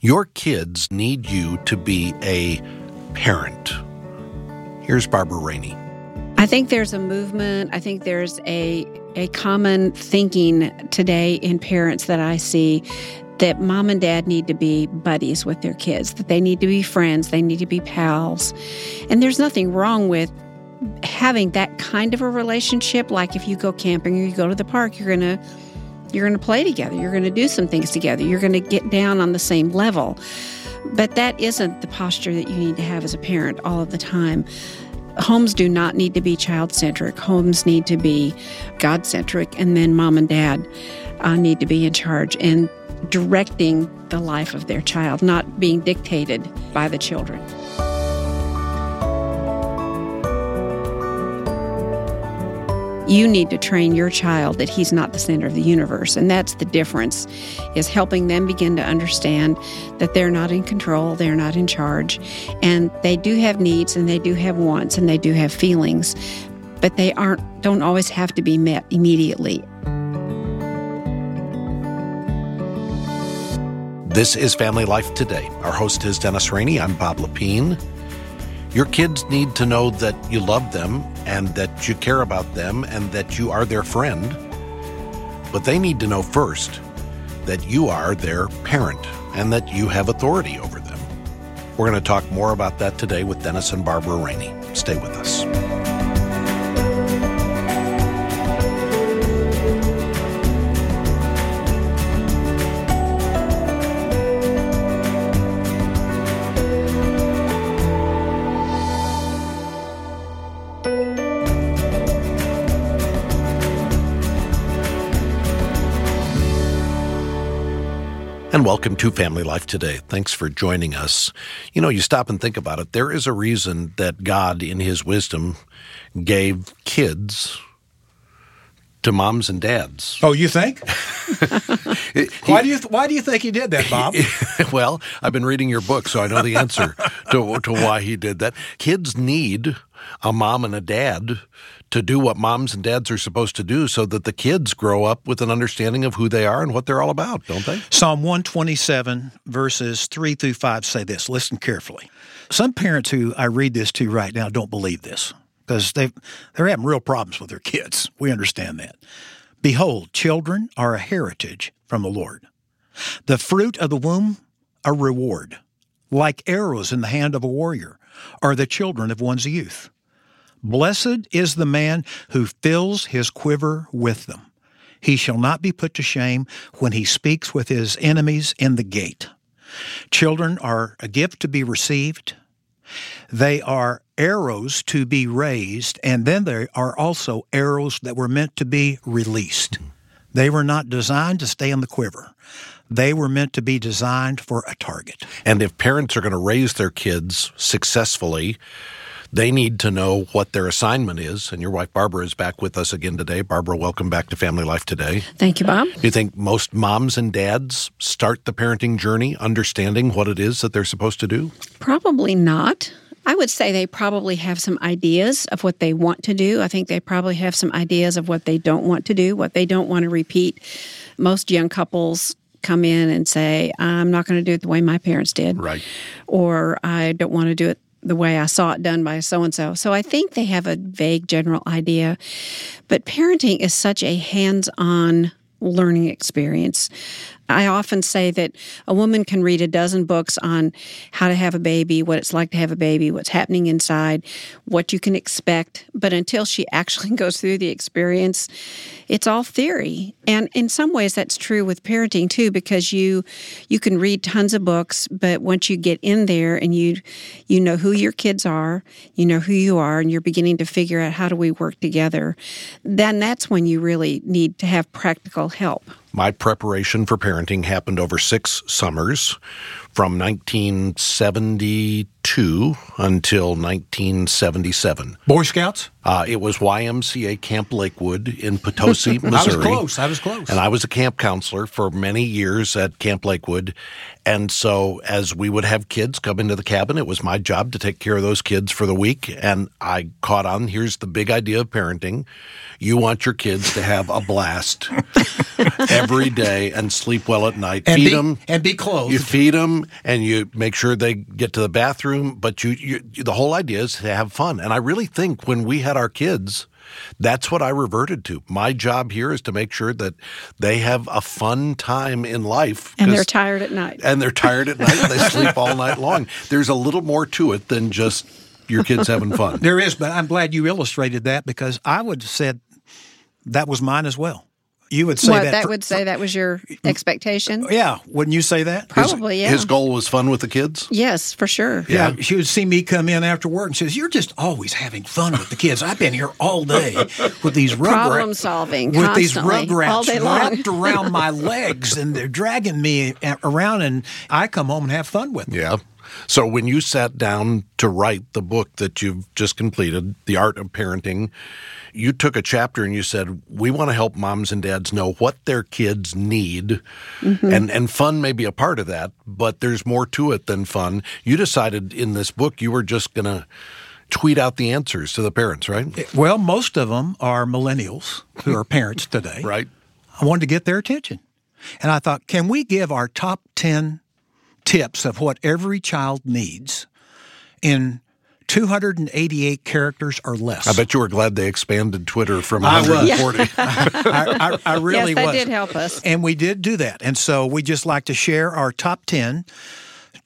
Your kids need you to be a parent. Here's Barbara Rainey. I think there's a movement. I think there's a a common thinking today in parents that I see that mom and dad need to be buddies with their kids, that they need to be friends, they need to be pals. And there's nothing wrong with having that kind of a relationship like if you go camping or you go to the park, you're going to you're going to play together. You're going to do some things together. You're going to get down on the same level. But that isn't the posture that you need to have as a parent all of the time. Homes do not need to be child centric. Homes need to be God centric. And then mom and dad uh, need to be in charge and directing the life of their child, not being dictated by the children. You need to train your child that he's not the center of the universe and that's the difference is helping them begin to understand that they're not in control they're not in charge and they do have needs and they do have wants and they do have feelings but they aren't don't always have to be met immediately This is Family Life Today. Our host is Dennis Rainey. I'm Bob Lepine. Your kids need to know that you love them and that you care about them and that you are their friend. But they need to know first that you are their parent and that you have authority over them. We're going to talk more about that today with Dennis and Barbara Rainey. Stay with us. And welcome to Family Life Today. Thanks for joining us. You know, you stop and think about it. There is a reason that God, in His wisdom, gave kids to moms and dads. Oh, you think? why do you Why do you think he did that, Bob? well, I've been reading your book, so I know the answer to to why he did that. Kids need a mom and a dad to do what moms and dads are supposed to do so that the kids grow up with an understanding of who they are and what they're all about, don't they? Psalm 127, verses 3 through 5 say this. Listen carefully. Some parents who I read this to right now don't believe this because they they're having real problems with their kids. We understand that. Behold, children are a heritage from the Lord. The fruit of the womb, a reward. Like arrows in the hand of a warrior, are the children of one's youth. Blessed is the man who fills his quiver with them. He shall not be put to shame when he speaks with his enemies in the gate. Children are a gift to be received. They are arrows to be raised, and then there are also arrows that were meant to be released. They were not designed to stay in the quiver. They were meant to be designed for a target. And if parents are going to raise their kids successfully, they need to know what their assignment is. And your wife, Barbara, is back with us again today. Barbara, welcome back to Family Life Today. Thank you, Bob. Do you think most moms and dads start the parenting journey understanding what it is that they're supposed to do? Probably not. I would say they probably have some ideas of what they want to do. I think they probably have some ideas of what they don't want to do, what they don't want to repeat. Most young couples come in and say, I'm not going to do it the way my parents did. Right. Or I don't want to do it the way I saw it done by so and so. So I think they have a vague general idea. But parenting is such a hands on learning experience. I often say that a woman can read a dozen books on how to have a baby, what it's like to have a baby, what's happening inside, what you can expect, but until she actually goes through the experience, it's all theory. And in some ways that's true with parenting too because you you can read tons of books, but once you get in there and you you know who your kids are, you know who you are and you're beginning to figure out how do we work together, then that's when you really need to have practical help. My preparation for parenting happened over six summers from 1972 until 1977. Boy Scouts? Uh, it was YMCA Camp Lakewood in Potosi, Missouri. I was close. I was close. And I was a camp counselor for many years at Camp Lakewood. And so, as we would have kids come into the cabin, it was my job to take care of those kids for the week. And I caught on here's the big idea of parenting you want your kids to have a blast every day and sleep well at night. And feed be, them and be clothed. You feed them and you make sure they get to the bathroom. But you, you, the whole idea is to have fun. And I really think when we had our kids, that's what I reverted to. My job here is to make sure that they have a fun time in life. And they're tired at night. And they're tired at night. they sleep all night long. There's a little more to it than just your kids having fun. There is, but I'm glad you illustrated that because I would have said that was mine as well. You would say what, that. that for- would say that was your mm. expectation? yeah, wouldn't you say that? Probably, yeah. His goal was fun with the kids. yes, for sure. Yeah, she would see me come in after work and says, "You're just always having fun with the kids. I've been here all day with these rugrats, Problem solving with these constantly, all rugrats wrapped around my legs, and they're dragging me around, and I come home and have fun with them." Yeah. So when you sat down to write the book that you've just completed, The Art of Parenting, you took a chapter and you said, We want to help moms and dads know what their kids need. Mm-hmm. And and fun may be a part of that, but there's more to it than fun. You decided in this book you were just gonna tweet out the answers to the parents, right? Eh, well, most of them are millennials who are parents today. Right. I wanted to get their attention. And I thought, can we give our top 10 tips of what every child needs in 288 characters or less? I bet you were glad they expanded Twitter from I was. 140. I, I, I really yes, that was. did help us. And we did do that. And so we just like to share our top 10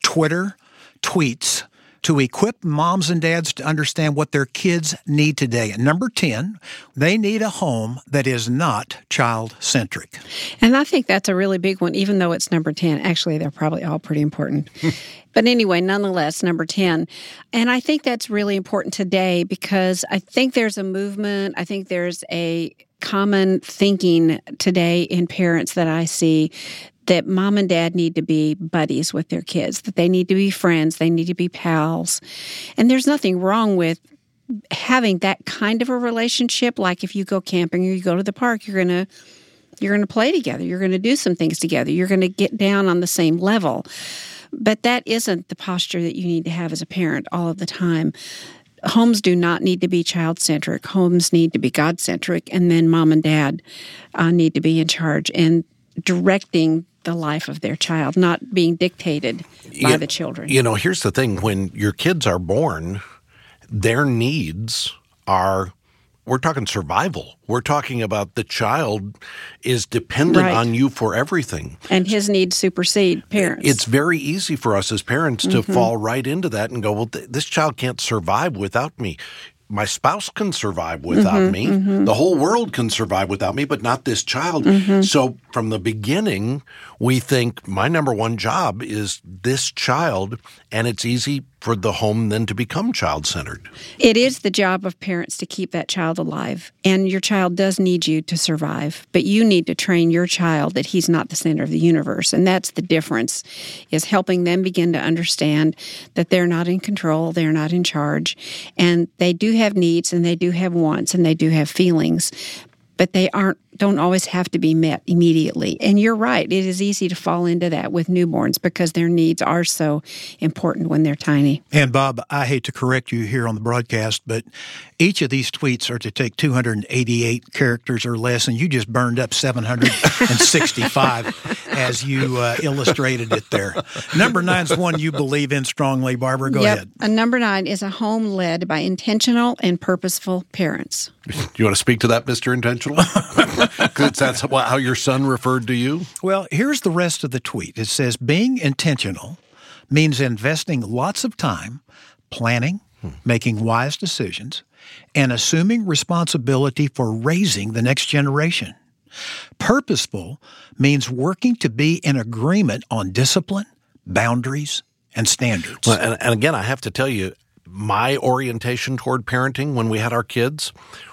Twitter tweets to equip moms and dads to understand what their kids need today. And number 10, they need a home that is not child centric. And I think that's a really big one, even though it's number 10. Actually, they're probably all pretty important. but anyway, nonetheless, number 10. And I think that's really important today because I think there's a movement, I think there's a common thinking today in parents that I see that mom and dad need to be buddies with their kids, that they need to be friends, they need to be pals. And there's nothing wrong with having that kind of a relationship. Like if you go camping or you go to the park you're going to you're going to play together. You're going to do some things together. You're going to get down on the same level. But that isn't the posture that you need to have as a parent all of the time. Homes do not need to be child centric homes need to be god centric and then mom and dad uh, need to be in charge and directing the life of their child not being dictated by Yeah, the children You know, here's the thing when your kids are born, their needs are we're talking survival. We're talking about the child is dependent Right. on you for everything. and his needs supersede parents It's very easy for us as parents to Mm-hmm. fall right into that and go, well, th- this child can't survive without me. My spouse can survive without Mm-hmm, me. The whole world can survive without me, but not this child. Mm-hmm. So from the beginning, we think my number one job is this child, and it's easy for the home then to become child centered. It is the job of parents to keep that child alive. And your child does need you to survive, but you need to train your child that he's not the center of the universe. And that's the difference is helping them begin to understand that they're not in control, they're not in charge, and they do have needs and they do have wants and they do have feelings. But they aren't don't always have to be met immediately. And you're right, it is easy to fall into that with newborns because their needs are so important when they're tiny. And Bob, I hate to correct you here on the broadcast, but each of these tweets are to take 288 characters or less, and you just burned up 765 as you uh, illustrated it there. Number nine is one you believe in strongly, Barbara. Go yep. ahead. And number nine is a home led by intentional and purposeful parents. Do you want to speak to that, Mr. Intentional? 'Cause that's how how your son referred to you? Well, here's the rest of the tweet. It says being intentional means investing lots of time planning, making wise decisions, and assuming responsibility for raising the next generation. Purposeful means working to be in agreement on discipline, boundaries, and standards. Well, and, and again, I have to tell you, my orientation toward parenting when we had our kids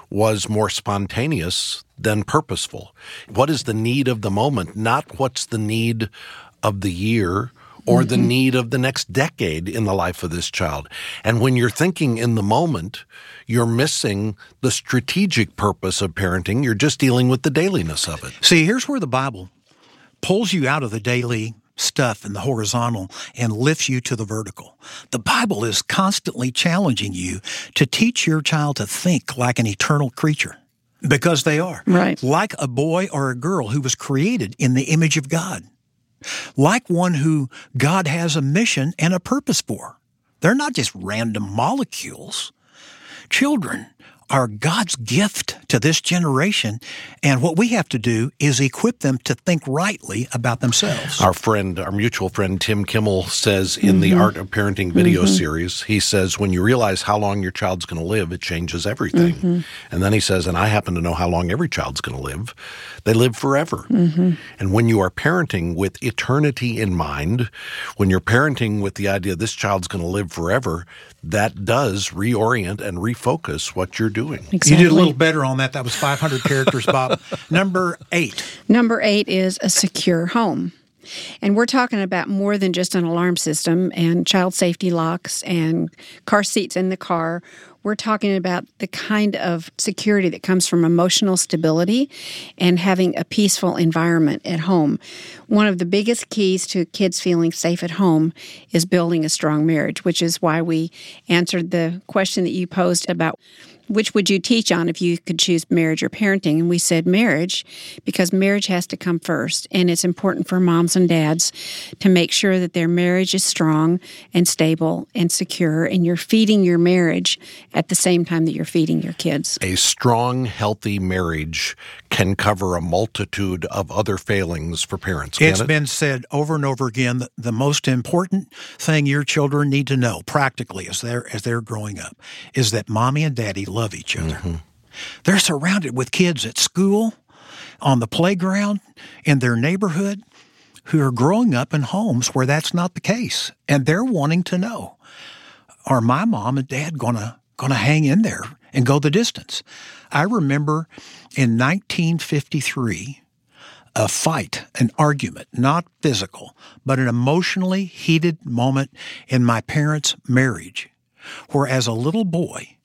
was more spontaneous than purposeful. What is the need of the moment, not what's the need of the year or the mm-hmm. need of the next decade in the life of this child. And when you're thinking in the moment, you're missing the strategic purpose of parenting. You're just dealing with the dailiness of it. See, here's where the Bible pulls you out of the daily stuff and the horizontal and lifts you to the vertical. The Bible is constantly challenging you to teach your child to think like an eternal creature. Because they are. Right. Like a boy or a girl who was created in the image of God. Like one who God has a mission and a purpose for. They're not just random molecules. Children are God's gift to this generation. And what we have to do is equip them to think rightly about themselves. Our friend, our mutual friend, Tim Kimmel says in mm-hmm. the Art of Parenting video mm-hmm. series, he says, when you realize how long your child's going to live, it changes everything. Mm-hmm. And then he says, and I happen to know how long every child's going to live. They live forever. Mm-hmm. And when you are parenting with eternity in mind, when you're parenting with the idea this child's going to live forever, that does reorient and refocus what you're doing. Exactly. You did a little better on that. That was 500 characters, Bob. Number eight. Number eight is a secure home. And we're talking about more than just an alarm system and child safety locks and car seats in the car. We're talking about the kind of security that comes from emotional stability and having a peaceful environment at home. One of the biggest keys to kids feeling safe at home is building a strong marriage, which is why we answered the question that you posed about which would you teach on if you could choose marriage or parenting? And we said marriage because marriage has to come first. And it's important for moms and dads to make sure that their marriage is strong and stable and secure. And you're feeding your marriage at the same time that you're feeding your kids. A strong, healthy marriage can cover a multitude of other failings for parents. It's it? been said over and over again that the most important thing your children need to know practically as they're as they're growing up is that mommy and daddy love each other. Mm-hmm. They're surrounded with kids at school, on the playground, in their neighborhood who are growing up in homes where that's not the case. And they're wanting to know, are my mom and dad going to going to hang in there and go the distance? I remember in 1953 a fight, an argument, not physical, but an emotionally heated moment in my parents' marriage, where as a little boy,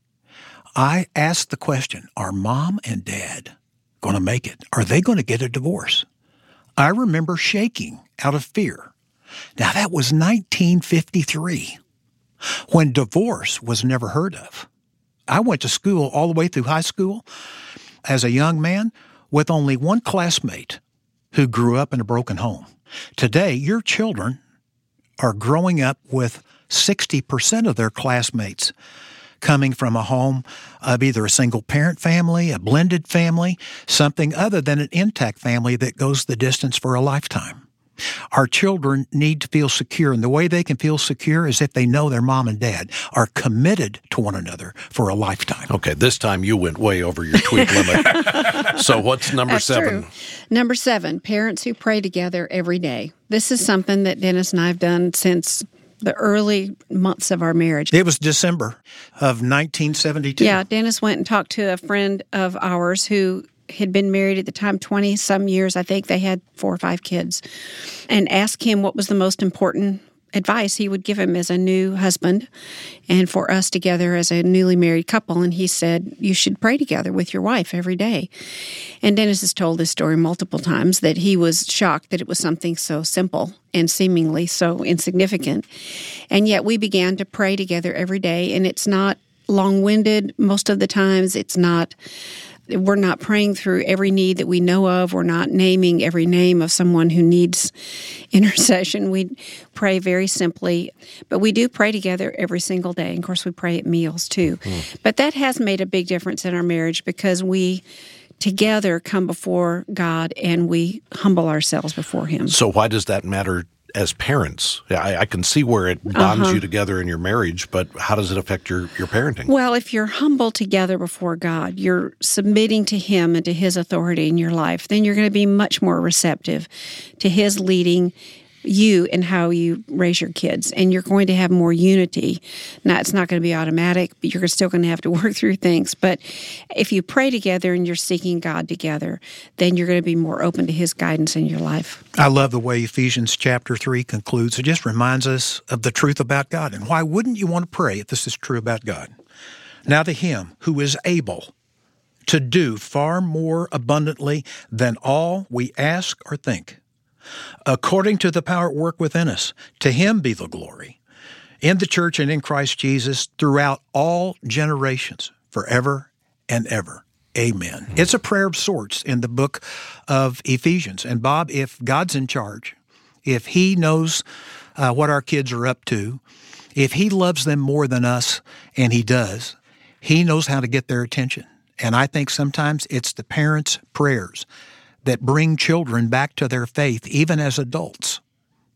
I asked the question Are mom and dad going to make it? Are they going to get a divorce? I remember shaking out of fear. Now, that was 1953 when divorce was never heard of. I went to school all the way through high school as a young man with only one classmate who grew up in a broken home. Today, your children are growing up with 60% of their classmates coming from a home of either a single parent family, a blended family, something other than an intact family that goes the distance for a lifetime. Our children need to feel secure, and the way they can feel secure is if they know their mom and dad are committed to one another for a lifetime. Okay, this time you went way over your tweet limit. so, what's number That's seven? True. Number seven, parents who pray together every day. This is something that Dennis and I have done since the early months of our marriage. It was December of 1972. Yeah, Dennis went and talked to a friend of ours who had been married at the time 20 some years. I think they had four or five kids, and asked him what was the most important advice he would give him as a new husband and for us together as a newly married couple. And he said, You should pray together with your wife every day. And Dennis has told this story multiple times that he was shocked that it was something so simple and seemingly so insignificant. And yet we began to pray together every day. And it's not long winded most of the times, it's not we're not praying through every need that we know of. We're not naming every name of someone who needs intercession. We pray very simply, but we do pray together every single day. And of course, we pray at meals too. Mm. But that has made a big difference in our marriage because we together come before God and we humble ourselves before Him. So, why does that matter as parents? I, I, can see where it bonds uh-huh. you together in your marriage, but how does it affect your, your parenting? Well, if you're humble together before God, you're submitting to Him and to His authority in your life, then you're going to be much more receptive to His leading you and how you raise your kids. And you're going to have more unity. Now it's not going to be automatic but you're still going to have to work through things. But if you pray together and you're seeking god together then you're going to be more open to his guidance in your life. I love the way ephesians chapter 3 concludes. It just reminds us of the truth about god. And why wouldn't you want to pray if this is true about god? Now to him who is able to do far more abundantly than all we ask or think according to the power at work within us. To him be the glory in the church and in Christ Jesus throughout all generations, forever and ever. Amen. It's a prayer of sorts in the book of Ephesians. And Bob, if God's in charge, if He knows uh, what our kids are up to, if He loves them more than us, and He does, He knows how to get their attention. And I think sometimes it's the parents' prayers that bring children back to their faith, even as adults,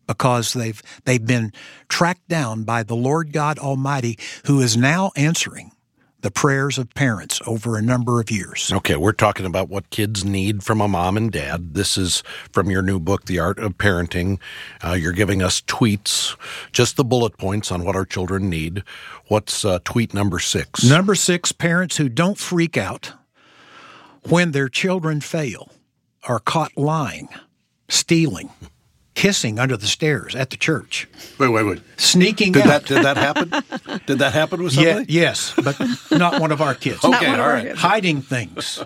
because they've, they've been tracked down by the Lord God Almighty, who is now answering the prayers of parents over a number of years. Okay, we're talking about what kids need from a mom and dad. This is from your new book, The Art of Parenting. Uh, you're giving us tweets, just the bullet points on what our children need. What's uh, tweet number six? Number six parents who don't freak out when their children fail, are caught lying, stealing, kissing under the stairs at the church. Wait, wait, wait. Sneaking did out. That, did that happen? did that happen with somebody? Yeah, yes, but not one of our kids. okay, all right. Hiding things,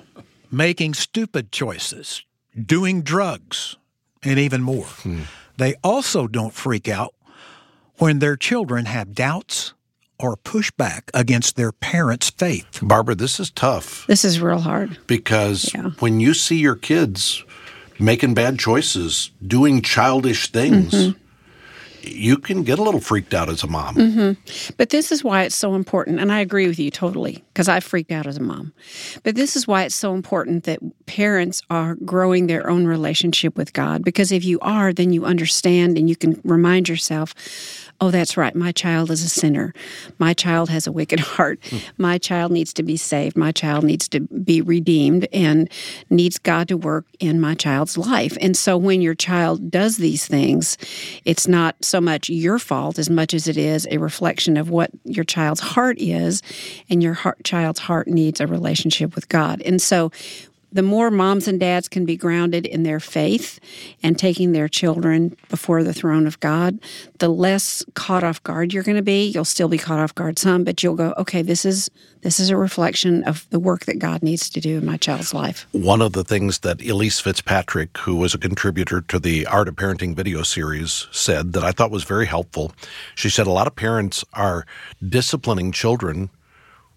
making stupid choices, doing drugs, and even more. Hmm. They also don't freak out when their children have doubts or pushback against their parents' faith. Barbara, this is tough. This is real hard. Because yeah. when you see your kids making bad choices, doing childish things, mm-hmm. You can get a little freaked out as a mom. Mm-hmm. But this is why it's so important. And I agree with you totally because I freaked out as a mom. But this is why it's so important that parents are growing their own relationship with God. Because if you are, then you understand and you can remind yourself oh, that's right, my child is a sinner. My child has a wicked heart. My child needs to be saved. My child needs to be redeemed and needs God to work in my child's life. And so when your child does these things, it's not so much your fault as much as it is a reflection of what your child's heart is, and your heart, child's heart needs a relationship with God. And so the more moms and dads can be grounded in their faith and taking their children before the throne of God, the less caught off guard you're going to be. You'll still be caught off guard some, but you'll go, okay, this is this is a reflection of the work that God needs to do in my child's life. One of the things that Elyse Fitzpatrick, who was a contributor to the Art of Parenting video series, said that I thought was very helpful. She said a lot of parents are disciplining children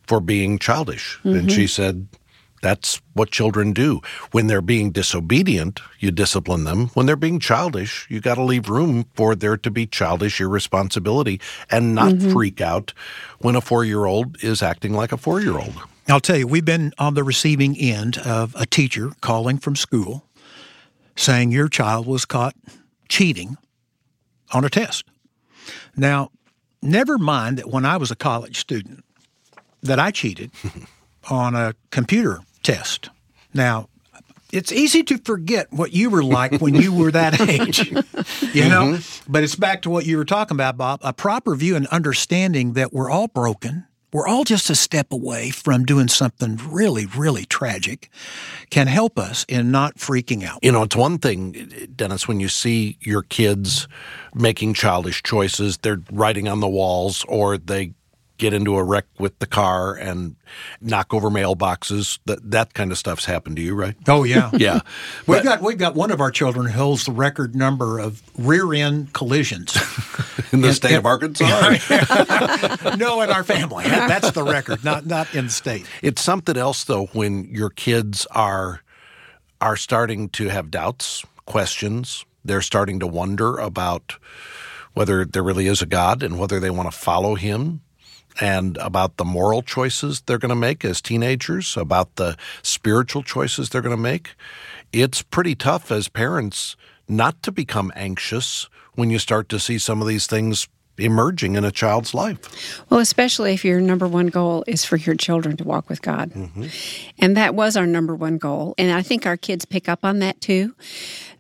for being childish. Mm-hmm. And she said that's what children do. When they're being disobedient, you discipline them. When they're being childish, you got to leave room for there to be childish irresponsibility and not mm-hmm. freak out when a four year old is acting like a four year old. I'll tell you, we've been on the receiving end of a teacher calling from school saying your child was caught cheating on a test. Now, never mind that when I was a college student that I cheated on a computer test. Now, it's easy to forget what you were like when you were that age, you know? Mm-hmm. But it's back to what you were talking about, Bob a proper view and understanding that we're all broken. We're all just a step away from doing something really, really tragic can help us in not freaking out. You know, it's one thing, Dennis, when you see your kids making childish choices, they're writing on the walls or they get into a wreck with the car and knock over mailboxes. That that kind of stuff's happened to you, right? Oh yeah, yeah. We've got we've got one of our children who holds the record number of rear end collisions in the state of Arkansas. no, in our family. That's the record, not not in the state. It's something else though when your kids are are starting to have doubts, questions. They're starting to wonder about whether there really is a God and whether they want to follow him and about the moral choices they're going to make as teenagers, about the spiritual choices they're going to make. It's pretty tough as parents not to become anxious when you start to see some of these things emerging in a child's life. Well, especially if your number one goal is for your children to walk with God. Mm-hmm. And that was our number one goal. And I think our kids pick up on that too.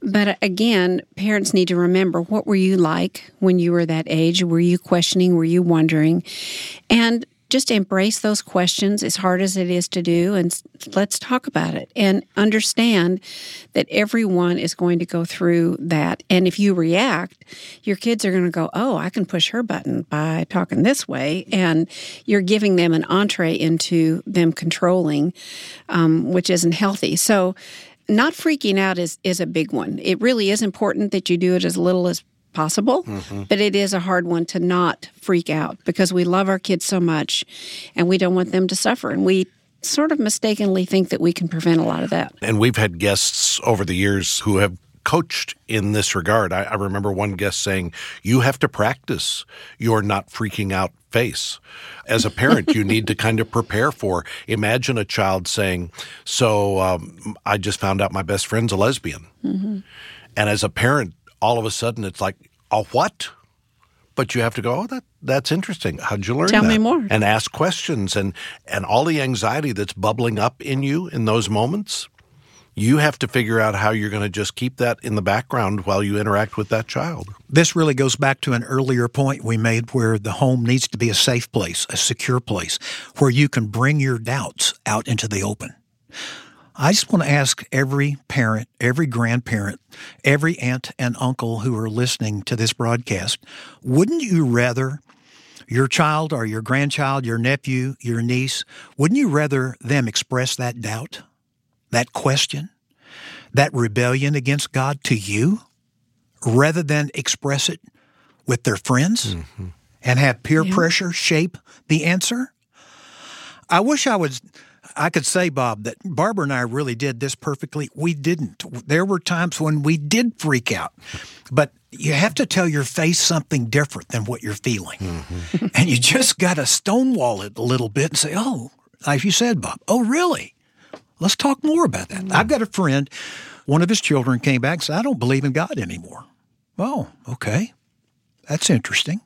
But uh, again, parents need to remember what were you like when you were that age? Were you questioning? Were you wondering? And just embrace those questions as hard as it is to do and let's talk about it and understand that everyone is going to go through that. And if you react your kids are going to go oh i can push her button by talking this way. And you're giving them an entree into them controlling um, which isn't healthy. So not freaking out is is a big one. It really is important that you do it as little as possible, mm-hmm. but it is a hard one to not freak out because we love our kids so much and we don't want them to suffer and we sort of mistakenly think that we can prevent a lot of that. And we've had guests over the years who have coached in this regard. I, I remember one guest saying, You have to practice your not freaking out face. As a parent, you need to kind of prepare for. Imagine a child saying, So um, I just found out my best friend's a lesbian. Mm-hmm. And as a parent, all of a sudden it's like, A what? But you have to go, oh, that that's interesting. How'd you learn Tell that? me more. And ask questions and and all the anxiety that's bubbling up in you in those moments. You have to figure out how you're going to just keep that in the background while you interact with that child. This really goes back to an earlier point we made where the home needs to be a safe place, a secure place, where you can bring your doubts out into the open. I just want to ask every parent, every grandparent, every aunt and uncle who are listening to this broadcast wouldn't you rather your child or your grandchild, your nephew, your niece, wouldn't you rather them express that doubt, that question, that rebellion against God to you rather than express it with their friends mm-hmm. and have peer yeah. pressure shape the answer? I wish I was I could say, Bob, that Barbara and I really did this perfectly. We didn't. There were times when we did freak out, but you have to tell your face something different than what you're feeling. Mm-hmm. and you just got to stonewall it a little bit and say, oh, like you said, Bob, oh, really? Let's talk more about that. Mm-hmm. I've got a friend, one of his children came back and said, I don't believe in God anymore. Oh, okay. That's interesting.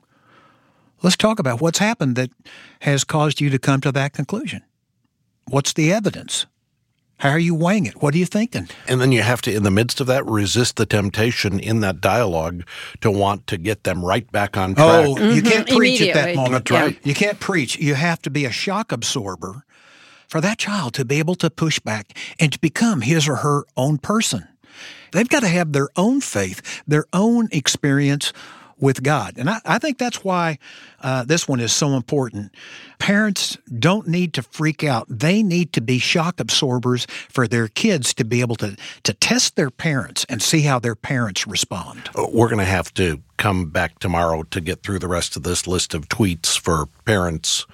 Let's talk about what's happened that has caused you to come to that conclusion. What's the evidence? How are you weighing it? What are you thinking? And then you have to, in the midst of that, resist the temptation in that dialogue to want to get them right back on track. Oh, mm-hmm. you can't preach at that moment. That's right. You can't preach. You have to be a shock absorber for that child to be able to push back and to become his or her own person. They've got to have their own faith, their own experience with God. And I, I think that's why uh, this one is so important. Parents don't need to freak out. They need to be shock absorbers for their kids to be able to, to test their parents and see how their parents respond. Uh, we're going to have to come back tomorrow to get through the rest of this list of tweets for parents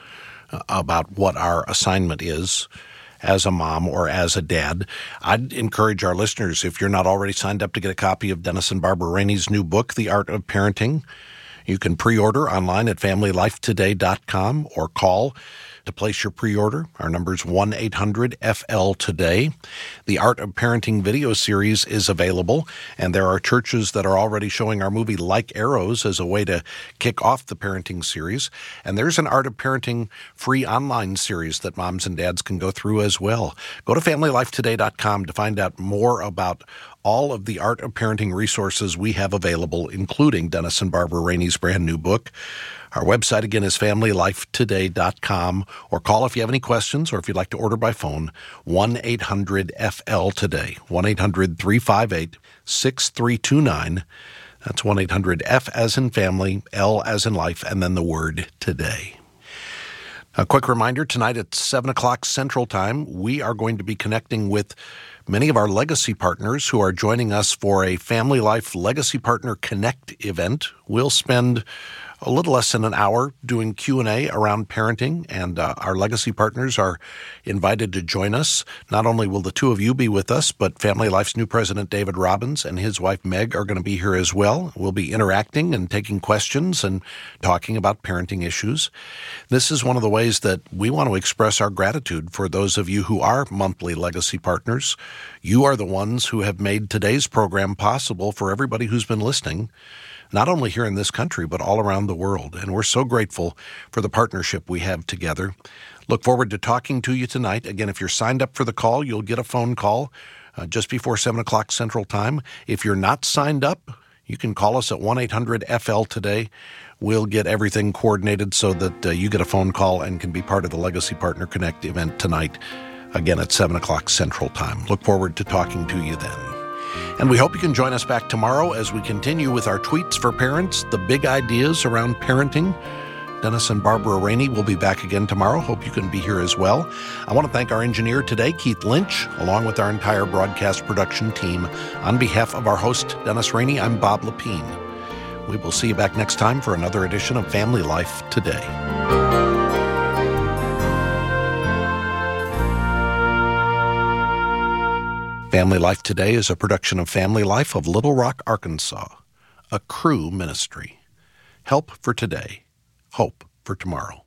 uh, about what our assignment is as a mom or as a dad. I'd encourage our listeners, if you're not already signed up to get a copy of Dennis and Barbara Rainey's new book, The Art of Parenting, you can pre order online at familylifetoday.com or call to place your pre-order. Our number is 1-800-FL today. The Art of Parenting video series is available, and there are churches that are already showing our movie Like Arrows as a way to kick off the parenting series. And there's an Art of Parenting free online series that moms and dads can go through as well. Go to familylifetoday.com to find out more about all of the art of parenting resources we have available, including Dennis and Barbara Rainey's brand new book. Our website again is familylifetoday.com or call if you have any questions or if you'd like to order by phone 1 800 FL today, 1 800 358 6329. That's 1 800 F as in family, L as in life, and then the word today. A quick reminder tonight at 7 o'clock Central Time, we are going to be connecting with many of our legacy partners who are joining us for a Family Life Legacy Partner Connect event. We'll spend a little less than an hour doing q&a around parenting and uh, our legacy partners are invited to join us. Not only will the two of you be with us but family life's new president david robbins and his wife meg are going to be here as well. We'll be interacting and taking questions and talking about parenting issues. This is one of the ways that we want to express our gratitude for those of you who are monthly legacy partners you are the ones who have made today's program possible for everybody who's been listening not only here in this country, but all around the world. And we're so grateful for the partnership we have together. Look forward to talking to you tonight. Again, if you're signed up for the call, you'll get a phone call uh, just before 7 o'clock Central Time. If you're not signed up, you can call us at 1 800 FL today. We'll get everything coordinated so that uh, you get a phone call and can be part of the Legacy Partner Connect event tonight, again at 7 o'clock Central Time. Look forward to talking to you then. And we hope you can join us back tomorrow as we continue with our tweets for parents, the big ideas around parenting. Dennis and Barbara Rainey will be back again tomorrow. Hope you can be here as well. I want to thank our engineer today, Keith Lynch, along with our entire broadcast production team. On behalf of our host, Dennis Rainey, I'm Bob Lepine. We will see you back next time for another edition of Family Life Today. Family Life Today is a production of Family Life of Little Rock, Arkansas, a Cru ministry. Help for today, hope for tomorrow.